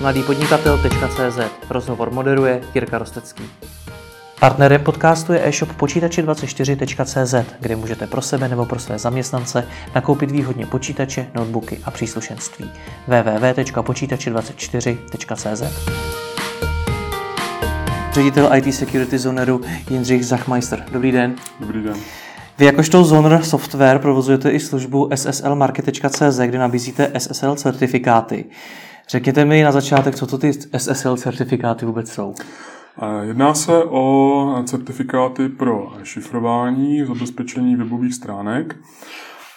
mladýpodnikatel.cz Rozhovor moderuje Jirka Rostecký. Partnerem podcastu je e-shop počítači24.cz, kde můžete pro sebe nebo pro své zaměstnance nakoupit výhodně počítače, notebooky a příslušenství. www.počítači24.cz Ředitel IT Security Zoneru Jindřich Zachmeister. Dobrý den. Dobrý den. Vy jakožto Zoner Software provozujete i službu sslmarket.cz, kde nabízíte SSL certifikáty. Řekněte mi na začátek, co to ty SSL certifikáty vůbec jsou. Jedná se o certifikáty pro šifrování, zabezpečení webových stránek.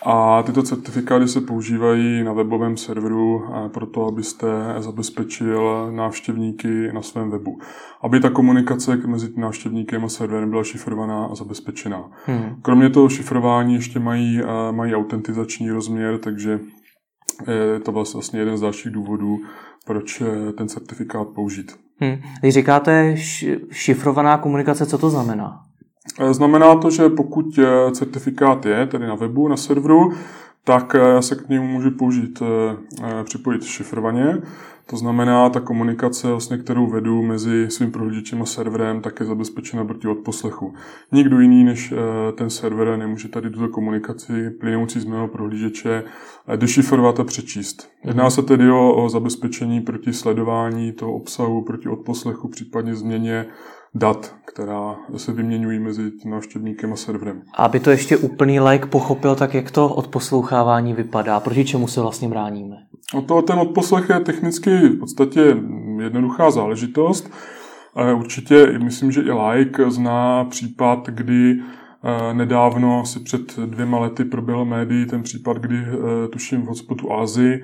A tyto certifikáty se používají na webovém serveru pro to, abyste zabezpečil návštěvníky na svém webu. Aby ta komunikace mezi návštěvníkem a serverem byla šifrovaná a zabezpečená. Hmm. Kromě toho šifrování ještě mají, mají autentizační rozměr, takže je to vlastně jeden z dalších důvodů, proč ten certifikát použít. Hmm. Když říkáte šifrovaná komunikace, co to znamená? Eh, znamená to, že pokud eh, certifikát je tedy na webu, na serveru, tak eh, já se k němu můžu použít, připojit šifrovaně. To znamená, ta komunikace, vlastně, kterou vedu mezi svým prohlížečem a serverem, tak je zabezpečena proti odposlechu. Nikdo jiný než ten server nemůže tady tuto komunikaci plynoucí z mého prohlížeče dešifrovat a přečíst. Jedná se tedy o, o zabezpečení proti sledování toho obsahu, proti odposlechu, případně změně dat, která se vyměňují mezi návštěvníkem a serverem. Aby to ještě úplný like pochopil, tak jak to odposlouchávání vypadá, proti čemu se vlastně bráníme? O to, ten odposlech je technicky v podstatě jednoduchá záležitost. Určitě myslím, že i like zná případ, kdy eh, Nedávno, asi před dvěma lety, proběhl médií ten případ, kdy eh, tuším v hotspotu Ázii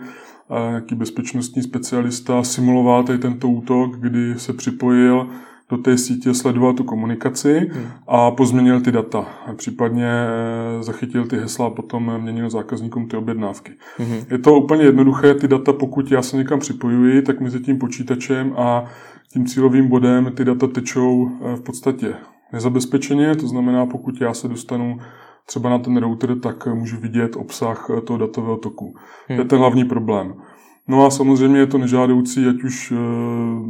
nějaký bezpečnostní specialista simuloval tady tento útok, kdy se připojil do té sítě sledoval tu komunikaci hmm. a pozměnil ty data. Případně eh, zachytil ty hesla a potom měnil zákazníkům ty objednávky. Hmm. Je to úplně jednoduché, ty data, pokud já se někam připojuji, tak mezi tím počítačem a tím cílovým bodem ty data tečou eh, v podstatě nezabezpečeně, to znamená, pokud já se dostanu třeba na ten router, tak můžu vidět obsah eh, toho datového toku. Hmm. To je hmm. ten hlavní problém. No a samozřejmě je to nežádoucí, ať už eh,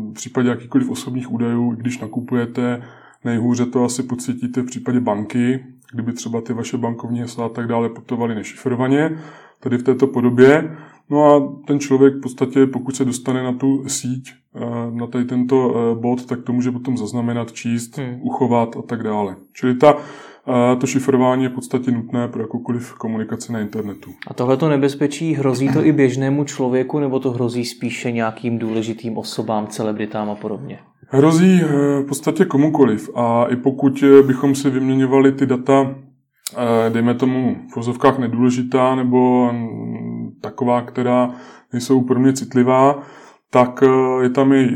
v případě jakýkoliv osobních údajů, když nakupujete, nejhůře to asi pocítíte v případě banky, kdyby třeba ty vaše bankovní hesla a tak dále putovaly nešifrovaně, tady v této podobě. No a ten člověk v podstatě, pokud se dostane na tu síť, eh, na tady tento eh, bod, tak to může potom zaznamenat, číst, hmm. uchovat a tak dále. Čili ta to šifrování je v podstatě nutné pro jakoukoliv komunikaci na internetu. A tohleto nebezpečí hrozí to i běžnému člověku, nebo to hrozí spíše nějakým důležitým osobám, celebritám a podobně? Hrozí eh, v podstatě komukoliv. A i pokud eh, bychom si vyměňovali ty data, eh, dejme tomu v vozovkách nedůležitá, nebo mm, taková, která nejsou pro mě citlivá, tak je tam i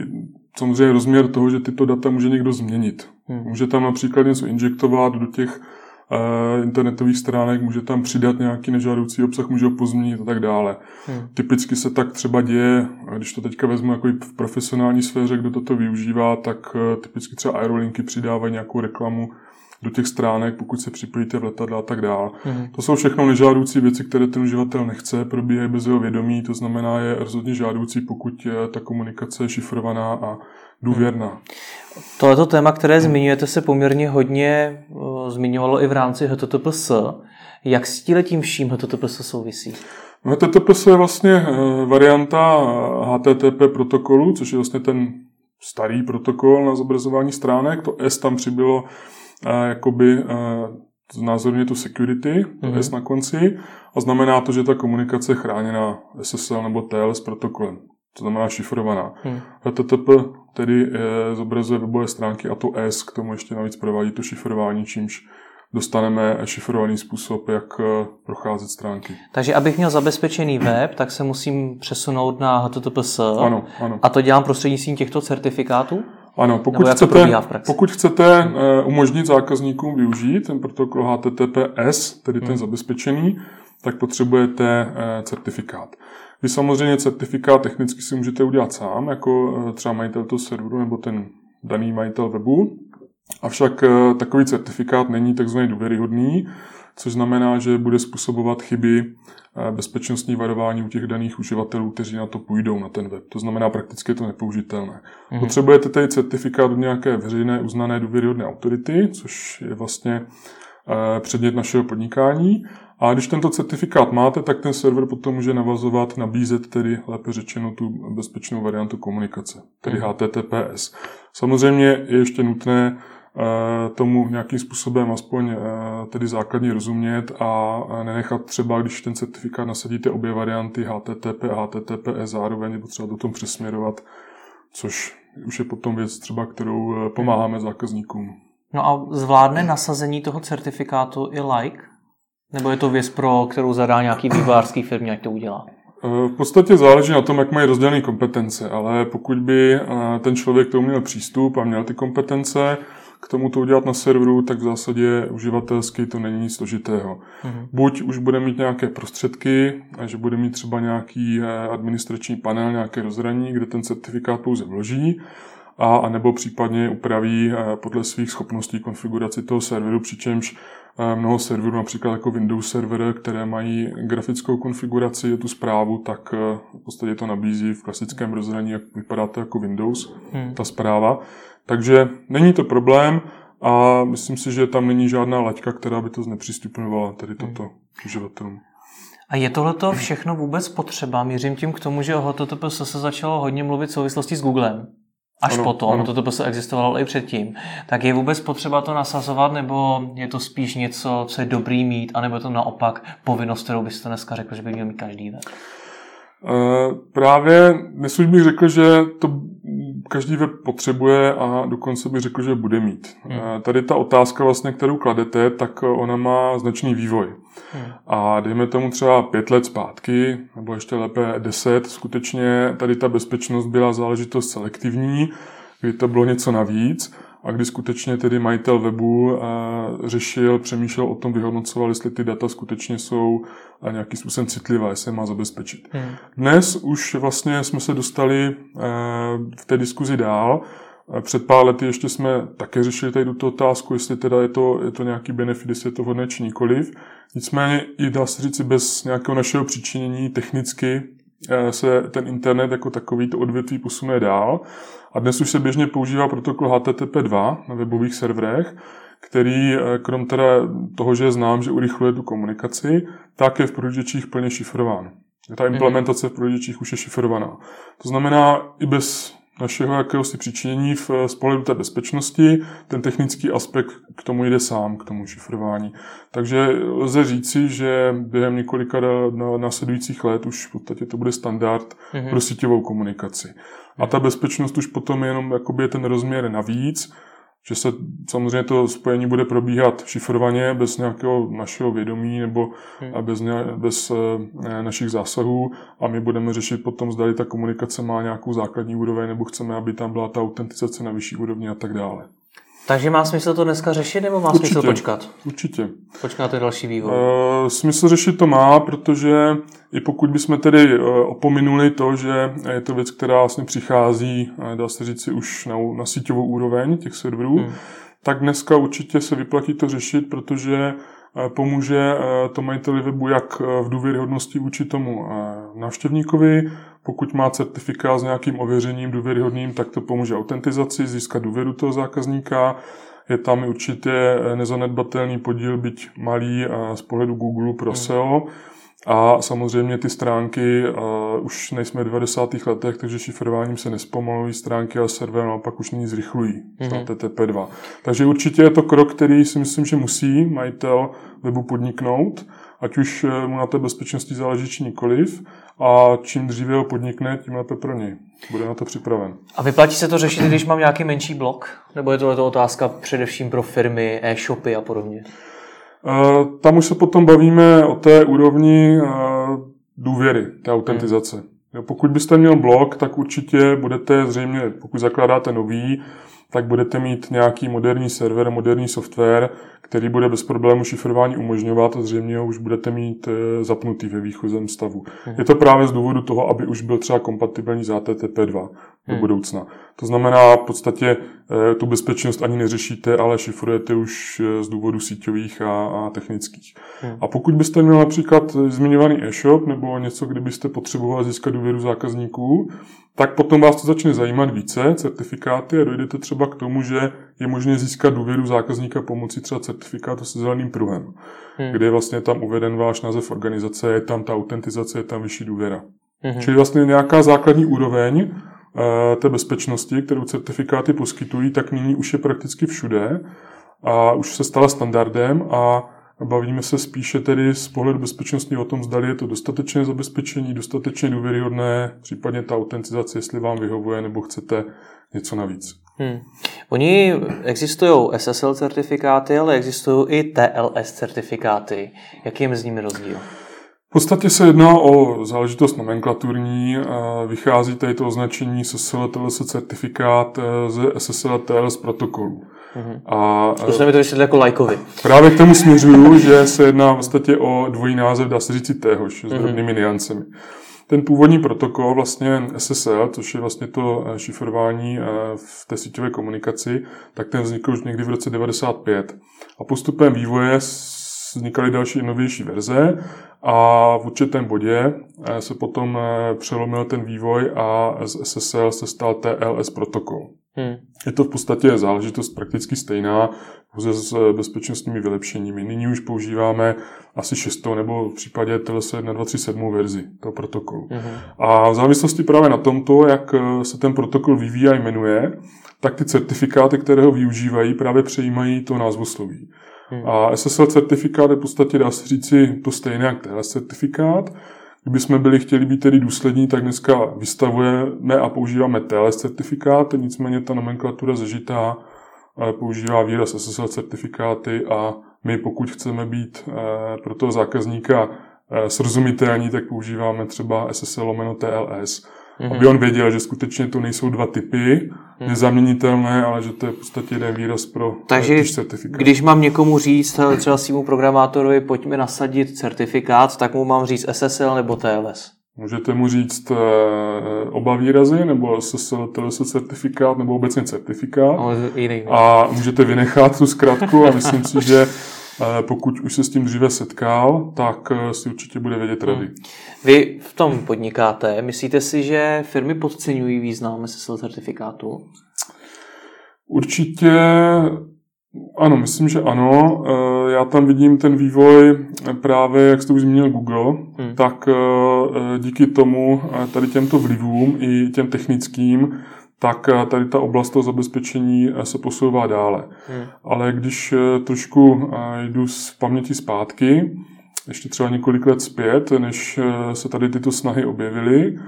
samozřejmě rozměr toho, že tyto data může někdo změnit. Hmm. Může tam například něco injektovat do těch uh, internetových stránek, může tam přidat nějaký nežádoucí obsah, může ho pozměnit a tak dále. Hmm. Typicky se tak třeba děje, když to teďka vezmu jako v profesionální sféře, kdo toto využívá, tak uh, typicky třeba aerolinky přidávají nějakou reklamu do těch stránek, pokud se připojíte v letadle a tak dále. Hmm. To jsou všechno nežádoucí věci, které ten uživatel nechce, probíhají bez jeho vědomí, to znamená, je rozhodně žádoucí, pokud je ta komunikace je šifrovaná a důvěrná. Tohleto téma, které zmiňujete, se poměrně hodně zmiňovalo i v rámci HTTPS. Jak s tím vším HTTPS souvisí? No, HTTPS je vlastně uh, varianta HTTP protokolu, což je vlastně ten starý protokol na zobrazování stránek. To S tam přibylo uh, jakoby znázorně tu security, mm-hmm. S na konci, a znamená to, že ta komunikace je chráněna SSL nebo TLS protokolem to znamená šifrovaná. Hmm. HTTP tedy je, zobrazuje webové stránky a to S k tomu ještě navíc provádí to šifrování, čímž dostaneme šifrovaný způsob, jak eh, procházet stránky. Takže abych měl zabezpečený web, tak se musím přesunout na HTTPS. Ano, ano. A to dělám prostřednictvím těchto certifikátů? Ano, pokud chcete, pokud chcete hmm. umožnit zákazníkům využít ten protokol HTTPS, tedy hmm. ten zabezpečený, tak potřebujete eh, certifikát. Vy samozřejmě certifikát technicky si můžete udělat sám, jako eh, třeba majitel toho serveru nebo ten daný majitel webu, avšak eh, takový certifikát není takzvaný důvěryhodný, což znamená, že bude způsobovat chyby eh, bezpečnostní varování u těch daných uživatelů, kteří na to půjdou na ten web. To znamená, prakticky je to nepoužitelné. Mm-hmm. Potřebujete tedy certifikát od nějaké veřejné uznané důvěryhodné autority, což je vlastně eh, předmět našeho podnikání. A když tento certifikát máte, tak ten server potom může navazovat, nabízet tedy, lépe řečeno, tu bezpečnou variantu komunikace, tedy HTTPS. Mhm. Samozřejmě je ještě nutné tomu nějakým způsobem aspoň eh, tedy základně rozumět a nenechat třeba, když ten certifikát nasadíte obě varianty HTTP a HTTPS zároveň, nebo třeba do tom přesměrovat, což už je potom věc třeba, kterou eh, pomáháme zákazníkům. No a zvládne nasazení toho certifikátu i like? Nebo je to věc, pro kterou zadá nějaký vývojářský firmě, ať to udělá? V podstatě záleží na tom, jak mají rozdělené kompetence, ale pokud by ten člověk k tomu měl přístup a měl ty kompetence, k tomu to udělat na serveru, tak v zásadě uživatelsky to není nic složitého. Mm-hmm. Buď už bude mít nějaké prostředky, že bude mít třeba nějaký eh, administrační panel, nějaké rozhraní, kde ten certifikát pouze vloží, a, a nebo případně upraví eh, podle svých schopností konfiguraci toho serveru, přičemž eh, mnoho serverů, například jako Windows server, které mají grafickou konfiguraci, je tu zprávu, tak v podstatě to nabízí v klasickém rozhraní, jak vypadá to jako Windows, hmm. ta zpráva. Takže není to problém a myslím si, že tam není žádná laťka, která by to znepřístupňovala, tedy hmm. toto uživatelům. A je tohleto všechno vůbec potřeba? Mířím tím k tomu, že o HTTPS se začalo hodně mluvit v souvislosti s Googlem. Až ano, potom, ano. toto se existovalo i předtím. Tak je vůbec potřeba to nasazovat, nebo je to spíš něco, co je dobrý mít, anebo je to naopak povinnost, kterou byste dneska řekl, že by měl mít každý web? Uh, právě dnes už bych řekl, že to každý web potřebuje a dokonce bych řekl, že bude mít. Hmm. Tady ta otázka, vlastně, kterou kladete, tak ona má značný vývoj. Hmm. A dejme tomu třeba pět let zpátky, nebo ještě lépe deset, skutečně tady ta bezpečnost byla záležitost selektivní, kdy to bylo něco navíc a kdy skutečně tedy majitel webu eh, řešil, přemýšlel o tom, vyhodnocoval, jestli ty data skutečně jsou eh, nějakým způsobem citlivé, jestli je má zabezpečit. Hmm. Dnes už vlastně jsme se dostali eh, v té diskuzi dál. Před pár lety ještě jsme také řešili tady tuto otázku, jestli teda je to, je to nějaký benefit, jestli je to vhodné či nikoliv. Nicméně i dá se říct bez nějakého našeho přičinění technicky se ten internet jako takový to odvětví posune dál. A dnes už se běžně používá protokol HTTP2 na webových serverech, který eh, krom teda toho, že znám, že urychluje tu komunikaci, tak je v prohlížečích plně šifrován. Ta mhm. implementace v prohlížečích už je šifrovaná. To znamená, i bez našeho jakéhosi přičinění v, z pohledu té bezpečnosti, ten technický aspekt k tomu jde sám, k tomu šifrování. Takže lze říci, že během několika následujících let už v podstatě to bude standard mm-hmm. pro síťovou komunikaci. A ta bezpečnost už potom jenom jakoby je ten rozměr navíc, že se samozřejmě to spojení bude probíhat šifrovaně, bez nějakého našeho vědomí nebo hmm. bez, ně, bez e, našich zásahů a my budeme řešit potom, zda ta komunikace má nějakou základní úroveň nebo chceme, aby tam byla ta autentizace na vyšší úrovni a tak dále. Takže má smysl to dneska řešit, nebo má určitě, smysl počkat? Určitě. Počkat je další vývoj. Uh, smysl řešit to má, protože i pokud bychom tedy uh, opominuli to, že je to věc, která vlastně přichází, uh, dá se říct si, už na, na síťovou úroveň těch serverů, hmm. tak dneska určitě se vyplatí to řešit, protože pomůže to majiteli webu jak v důvěryhodnosti vůči tomu návštěvníkovi, pokud má certifikát s nějakým ověřením důvěryhodným, tak to pomůže autentizaci, získat důvěru toho zákazníka. Je tam určitě nezanedbatelný podíl, byť malý z pohledu Google pro hmm. SEO. A samozřejmě ty stránky, uh, už nejsme v 90. letech, takže šifrováním se nespomalují stránky, ale server naopak už nyní zrychlují mm-hmm. TTP2. Takže určitě je to krok, který si myslím, že musí majitel webu podniknout, ať už eh, mu na té bezpečnosti záleží či nikoliv a čím dříve ho podnikne, tím lépe pro něj. Bude na to připraven. A vyplatí se to řešit, když mám nějaký menší blok? Nebo je to otázka především pro firmy, e-shopy a podobně? Uh, tam už se potom bavíme o té úrovni uh, důvěry, té autentizace. Hmm. Pokud byste měl blog, tak určitě budete zřejmě, pokud zakládáte nový, tak budete mít nějaký moderní server, moderní software, který bude bez problému šifrování umožňovat a zřejmě ho už budete mít eh, zapnutý ve výchozem stavu. Hmm. Je to právě z důvodu toho, aby už byl třeba kompatibilní s HTTP2. Do hmm. budoucna. To znamená, v podstatě eh, tu bezpečnost ani neřešíte, ale šifrujete už eh, z důvodu síťových a, a technických. Hmm. A pokud byste měl například zmiňovaný e-shop nebo něco, kdybyste potřebovali získat důvěru zákazníků, tak potom vás to začne zajímat více, certifikáty a dojdete třeba k tomu, že je možné získat důvěru zákazníka pomocí třeba certifikátu se zeleným pruhem, hmm. kde je vlastně tam uveden váš název organizace, je tam ta autentizace, je tam vyšší důvěra. Hmm. Čili vlastně nějaká základní úroveň eh, té bezpečnosti, kterou certifikáty poskytují, tak nyní už je prakticky všude a už se stala standardem a Bavíme se spíše tedy z pohledu bezpečnosti o tom, zda je to dostatečné zabezpečení, dostatečně důvěryhodné, případně ta autentizace, jestli vám vyhovuje nebo chcete něco navíc. Hmm. Oni existují SSL certifikáty, ale existují i TLS certifikáty. Jaký je mezi nimi rozdíl? V podstatě se jedná o záležitost nomenklaturní. Vychází tady to označení SSL TLS certifikát e, ze SSL TLS protokolu. Mm-hmm. A, Zkusme mi to vysvětlit jako lajkovi. Právě k tomu směřuju, že se jedná v podstatě o dvojí název, dá se říct téhož, s mm-hmm. drobnými niancemi. Ten původní protokol, vlastně SSL, což je vlastně to eh, šifrování eh, v té síťové komunikaci, tak ten vznikl už někdy v roce 95. A postupem vývoje vznikaly další novější verze a v určitém bodě eh, se potom přelomil ten vývoj a z SSL se stal TLS protokol. Hmm. Je to v podstatě záležitost prakticky stejná, pouze s bezpečnostními vylepšeními. Nyní už používáme asi šestou nebo v případě TLS 1237 verzi toho protokolu. Hmm. A v závislosti právě na tomto, jak se ten protokol vyvíjí a jmenuje, tak ty certifikáty, které ho využívají, právě přejímají to názvosloví. Hmm. A SSL certifikát je v podstatě, dá se říci, to stejné jak TLS certifikát, Kdybychom byli chtěli být tedy důslední, tak dneska vystavujeme a používáme TLS certifikát, nicméně ta nomenklatura zežitá používá výraz SSL certifikáty a my pokud chceme být eh, pro toho zákazníka eh, srozumitelní, tak používáme třeba SSL lomeno TLS mm-hmm. aby on věděl, že skutečně to nejsou dva typy mm. nezaměnitelné, ale že to je v podstatě jeden výraz pro Takže certifikát. když mám někomu říct, třeba svýmu programátorovi, pojďme nasadit certifikát, tak mu mám říct SSL nebo TLS? Můžete mu říct e, oba výrazy, nebo SSL, TLS certifikát, nebo obecně certifikát. A můžete vynechat tu zkratku a myslím si, že pokud už se s tím dříve setkal, tak eh, si určitě bude vědět rady. Hmm. Vy v tom podnikáte. Myslíte si, že firmy podceňují význam SSL certifikátu? Určitě ano, myslím, že ano. Eh, já tam vidím ten vývoj právě, jak jste už zmínil Google, hmm. tak eh, díky tomu, tady těmto vlivům i těm technickým, tak eh, tady ta oblast toho zabezpečení eh, se posouvá dále. Hmm. Ale když eh, trošku jdu z paměti zpátky, ještě třeba několik let zpět, než se tady tyto snahy objevily,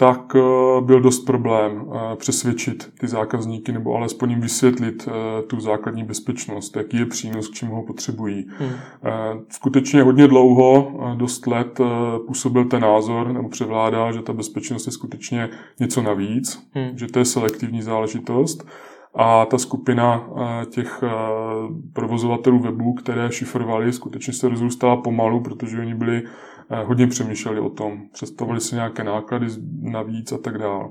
tak eh, byl dost problém eh, přesvědčit ty zákazníky nebo alespoň jim vysvětlit eh, tu základní bezpečnost, jaký je přínos, k čemu ho potřebují. Hmm. Skutečně hodně dlouho, dost let, působil ten názor nebo převládal, že ta bezpečnost je skutečně něco navíc, hmm. že to je selektivní záležitost. A ta skupina těch provozovatelů webů, které šifrovali, skutečně se rozrůstala pomalu, protože oni byli hodně přemýšleli o tom, představili si nějaké náklady navíc a tak dále.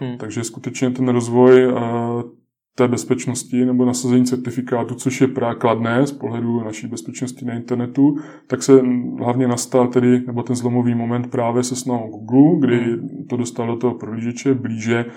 Hmm. Takže skutečně ten rozvoj eh, té bezpečnosti nebo nasazení certifikátu, což je právě kladné z pohledu naší bezpečnosti na internetu, tak se hlavně nastal tedy, nebo ten zlomový moment právě se snahou Google, kdy hmm. to dostal do toho prohlížeče blíže Eh,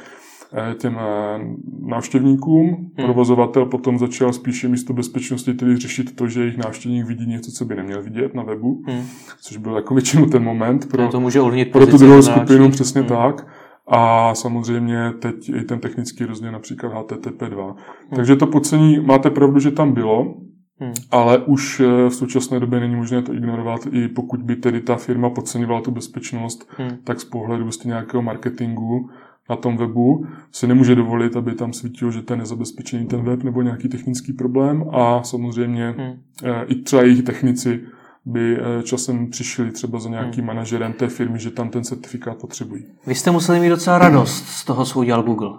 těm eh, návštěvníkům. Hmm. Provozovatel potom začal spíše místo bezpečnosti tedy řešit to, že jejich návštěvník vidí něco, co by neměl vidět na webu, hmm. což byl jako většinou ten moment pro, to může pro tu druhou skupinu, přesně hmm. tak. A samozřejmě teď i ten technický rozměr, například HTTP2. Hmm. Takže to podcení, máte pravdu, že tam bylo, Hmm. Ale už eh, v současné době není možné to ignorovat, i pokud by tedy ta firma podceňovala tu bezpečnost, hmm. tak z pohledu vlastně nějakého marketingu na tom webu si nemůže dovolit, aby tam svítilo, že to je nezabezpečený ten web nebo nějaký technický problém a samozřejmě hmm. Eh, i třeba jejich technici by eh, časem přišli třeba za nějakým hmm. manažerem té firmy, že tam ten certifikát potřebují. Vy jste museli mít docela radost z toho, co udělal Google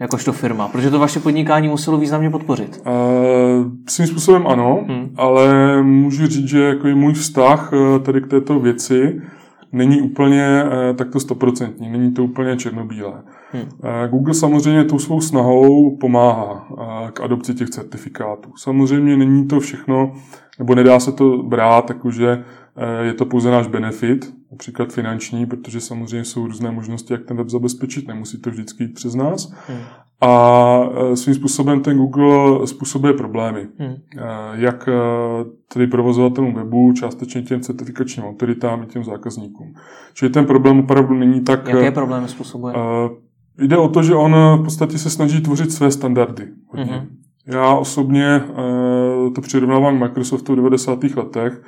jakožto firma, protože to vaše podnikání muselo významně podpořit. Uh, svým způsobem ano, hmm. ale můžu říct, že jako je můj vztah tady k této věci není úplně takto stoprocentní, není to úplně černobílé. Hmm. Google samozřejmě tou svou snahou pomáhá k adopci těch certifikátů. Samozřejmě není to všechno, nebo nedá se to brát, jakože je to pouze náš benefit, například finanční, protože samozřejmě jsou různé možnosti, jak ten web zabezpečit, nemusí to vždycky jít přes nás. Hmm. A e, svým způsobem ten Google způsobuje problémy. Hmm. Jak e, tedy provozovatelům webu, částečně těm certifikačním autoritám i těm zákazníkům. Čili ten problém opravdu není tak... Jaké problémy způsobuje? Jde o to, že on v podstatě se snaží tvořit své standardy. Hmm. Já osobně to přirovnávám k Microsoftu v 90. letech,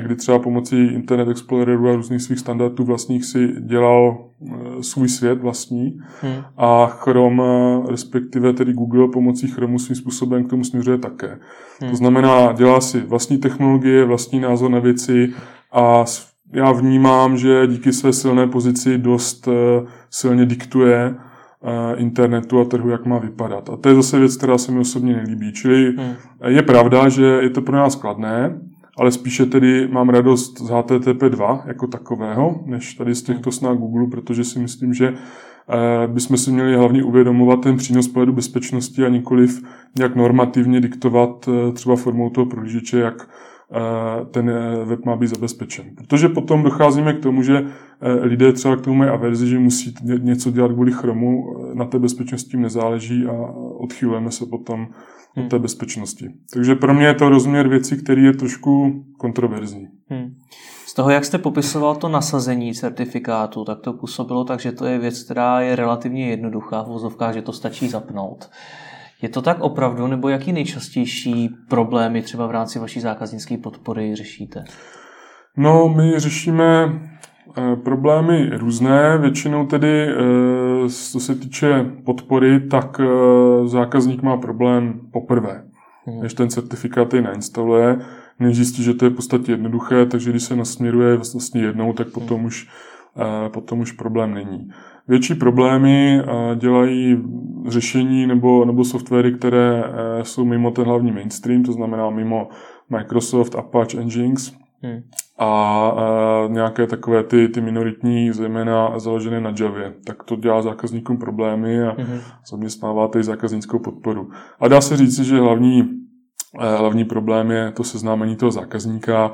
kdy třeba pomocí Internet Exploreru a různých svých standardů vlastních si dělal eh, svůj svět vlastní hmm. a Chrome, eh, respektive tedy Google pomocí Chromeu svým způsobem k tomu směřuje také. Hmm. To znamená, dělá si vlastní technologie, vlastní názor na věci a já vnímám, že díky své silné pozici dost eh, silně diktuje internetu a trhu, jak má vypadat. A to je zase věc, která se mi osobně nelíbí. Čili hmm. je pravda, že je to pro nás kladné, ale spíše tedy mám radost z HTTP 2 jako takového, než tady z těchto snah Google, protože si myslím, že eh, bychom si měli hlavně uvědomovat ten přínos pohledu bezpečnosti a nikoliv nějak normativně diktovat eh, třeba formou toho prohlížeče, jak eh, ten web má být zabezpečen. Protože potom docházíme k tomu, že lidé třeba k tomu mají averzi, že musí něco dělat kvůli chromu, na té bezpečnosti nezáleží a odchylujeme se potom hmm. té bezpečnosti. Takže pro mě je to rozměr věcí, který je trošku kontroverzní. Hmm. Z toho, jak jste popisoval to nasazení certifikátu, tak to působilo tak, že to je věc, která je relativně jednoduchá v vozovkách, že to stačí zapnout. Je to tak opravdu, nebo jaký nejčastější problémy třeba v rámci vaší zákaznické podpory řešíte? No, my řešíme Eh, problémy různé, většinou tedy, eh, co se týče podpory, tak eh, zákazník má problém poprvé, hmm. než ten certifikát je nainstaluje, než zjistí, že to je v podstatě jednoduché, takže když se nasměruje vlastně jednou, tak potom hmm. už, potom už problém není. Větší problémy dělají řešení nebo, nebo softwary, které jsou mimo ten hlavní mainstream, to znamená mimo Microsoft, Apache Engines, hmm a, a nějaké takové ty, ty minoritní, zejména založené na Javě. Tak to dělá zákazníkům problémy a mm-hmm. zaměstnává tady zákaznickou podporu. A dá se říct, že hlavní, eh, hlavní problém je to seznámení toho zákazníka.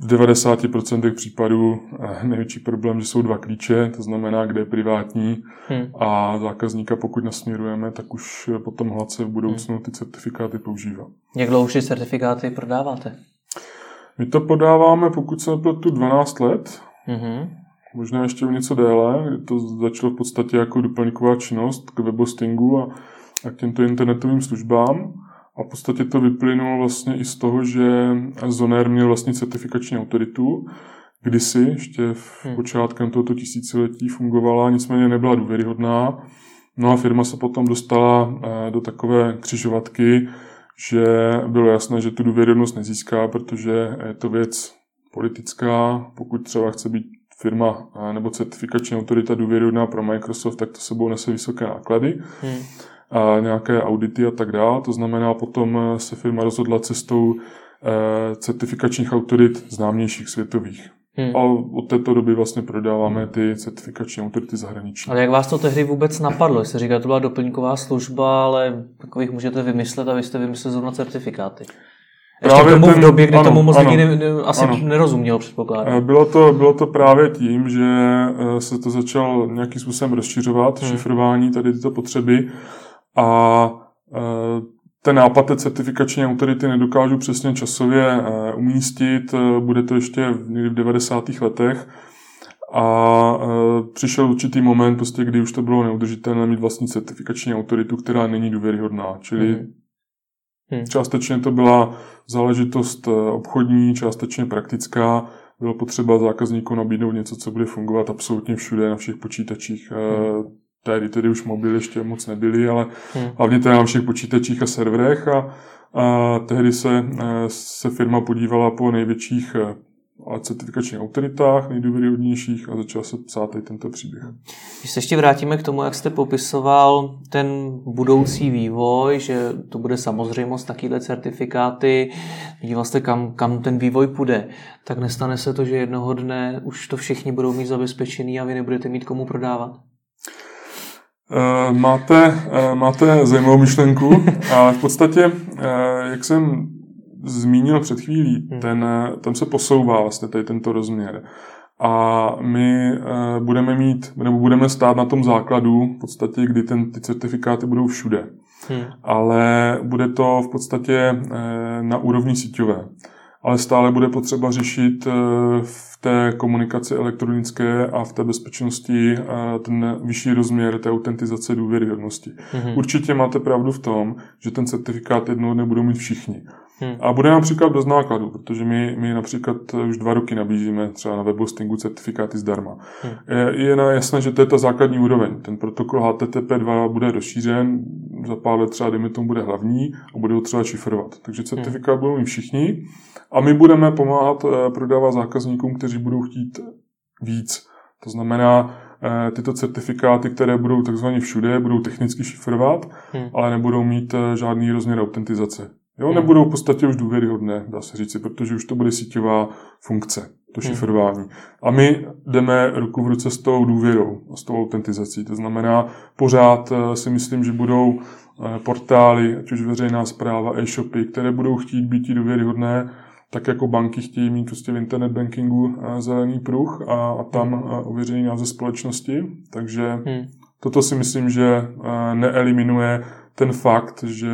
V 90% případů největší problém, že jsou dva klíče, to znamená, kde je privátní hmm. a zákazníka, pokud nasměrujeme, tak už potom hladce v budoucnu ty certifikáty používá. Jak dlouho už ty certifikáty prodáváte? My to podáváme, pokud se tu 12 let, mm-hmm. možná ještě o něco déle, kdy to začalo v podstatě jako doplňková činnost k webhostingu a, a k těmto internetovým službám. A v podstatě to vyplynulo vlastně i z toho, že Zoner měl vlastně certifikační autoritu, kdysi, ještě v hmm. počátkem tohoto tisíciletí fungovala, nicméně nebyla důvěryhodná. No a firma se potom dostala eh, do takové křižovatky, že bylo jasné, že tu důvěryhodnost nezíská, protože je to věc politická. Pokud třeba chce být firma nebo certifikační autorita důvěryhodná pro Microsoft, tak to sebou nese vysoké náklady. Hmm. A nějaké audity a tak dále. To znamená, potom se firma rozhodla cestou eh, certifikačních autorit známějších světových. Hmm. A od této doby vlastně prodáváme ty certifikační autority zahraniční. Ale jak vás to tehdy vůbec napadlo? Jste říkal, to byla doplňková služba, ale takových můžete vymyslet a vy jste vymysleli zrovna certifikáty. Ještě právě tomu ten, v době, kdy ano, tomu moc lidí ne, asi ano. nerozuměl, předpokládám. Eh, bylo to, bylo to právě tím, že eh, se to začal nějakým způsobem rozšiřovat, hmm. šifrování tady tyto potřeby a eh, ten nápad té certifikační autority nedokážu přesně časově eh, umístit, eh, bude to ještě někdy v 90. letech. A přišel určitý moment, prostě, kdy už to bylo neudržitelné mít vlastní certifikační autoritu, která není důvěryhodná. Čili mm. Hmm. Částečně to byla záležitost obchodní, částečně praktická. Bylo potřeba zákazníku nabídnout něco, co bude fungovat absolutně všude, na všech počítačích. Hmm tehdy tedy už mobily ještě moc nebyly, ale hmm. hlavně teda na všech počítačích a serverech a, a tehdy se, eh, se firma podívala po největších eh, certifikačních autoritách, nejdůvěryhodnějších a začal se psát i tento příběh. Když se ještě vrátíme k tomu, jak jste popisoval ten budoucí vývoj, že to bude samozřejmost takovéhle certifikáty, díval jste, kam, kam ten vývoj půjde, tak nestane se to, že jednoho dne už to všichni budou mít zabezpečený a vy nebudete mít komu prodávat? Uh, máte, uh, máte zajímavou myšlenku a v podstatě, uh, jak jsem zmínil před chvílí, hmm. ten, tam se posouvá vlastně tady tento rozměr. A my budeme mít, nebo budeme stát na tom základu, v podstatě, kdy ten, ty certifikáty budou všude. Hmm. Ale bude to v podstatě na úrovni síťové ale stále bude potřeba řešit eh, v té komunikaci elektronické a v té bezpečnosti eh, ten vyšší rozměr té autentizace důvěryhodnosti. Mm-hmm. Určitě máte pravdu v tom, že ten certifikát jednou nebudou mít všichni. Hmm. A bude například bez nákladu, protože my, my například už dva roky nabízíme třeba na webhostingu certifikáty zdarma. Hmm. Je, je na jasné, že to je ta základní úroveň. Ten protokol HTTP2 bude rozšířen, za pár let třeba, dejme tomu, bude hlavní a bude ho třeba šifrovat. Takže certifikát hmm. budou mít všichni a my budeme pomáhat eh, prodávat zákazníkům, kteří budou chtít víc. To znamená, eh, tyto certifikáty, které budou takzvaně všude, budou technicky šifrovat, hmm. ale nebudou mít eh, žádný rozměr autentizace. Jo, hmm. nebudou v podstatě už důvěryhodné, dá se říci, protože už to bude síťová funkce, to hmm. šifrování. A my jdeme ruku v ruce s tou důvěrou a s tou autentizací. To znamená, pořád si myslím, že budou portály, ať už veřejná zpráva, e-shopy, které budou chtít být důvěryhodné, tak jako banky chtějí mít prostě v internet bankingu eh, zelený pruh a, a tam. Eh, ověřený název společnosti. Takže hmm. toto si myslím, že eh, neeliminuje ten fakt, že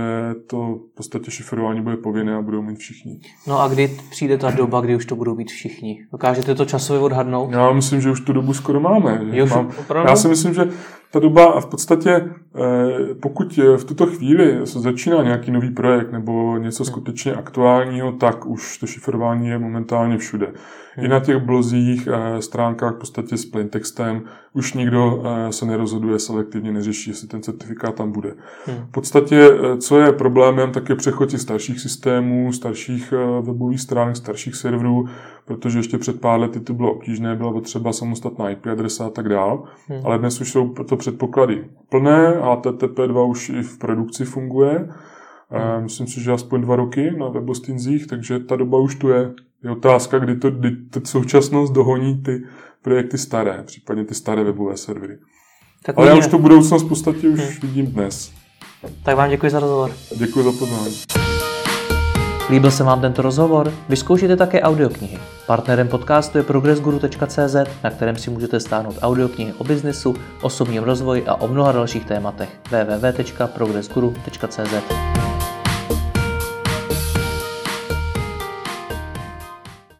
to v podstatě šifrování bude povinné a budou mít všichni. No a kdy přijde ta doba, kdy už to budou mít všichni? Dokážete to časově odhadnout? Já myslím, že už tu dobu skoro máme. Jo, Mám, já si myslím, že ta doba v podstatě, eh, pokud v tuto chvíli se začíná nějaký nový projekt nebo něco skutečně aktuálního, tak už to šifrování je momentálně všude. I na těch blozích eh, stránkách v podstatě s plaintextem už nikdo eh, se nerozhoduje selektivně, neřeší, jestli ten certifikát tam bude. V podstatě, co je problémem, tak je přechod starších systémů, starších webových stránek, starších serverů, protože ještě před pár lety to bylo obtížné, byla potřeba samostatná IP adresa a tak dál, hmm. ale dnes už jsou to předpoklady plné, HTTP2 už i v produkci funguje, hmm. myslím si, že aspoň dva roky na webostinzích, takže ta doba už tu je. Je otázka, kdy to, kdy to současnost dohoní ty projekty staré, případně ty staré webové servery. Tak Ale já už tu budoucnost v podstatě už hmm. vidím dnes. Tak vám děkuji za rozhovor. Děkuji za pozvání. Líbil se vám tento rozhovor? Vyzkoušejte také audioknihy. Partnerem podcastu je progressguru.cz, na kterém si můžete stáhnout audioknihy o biznesu, osobním rozvoji a o mnoha dalších tématech. www.progressguru.cz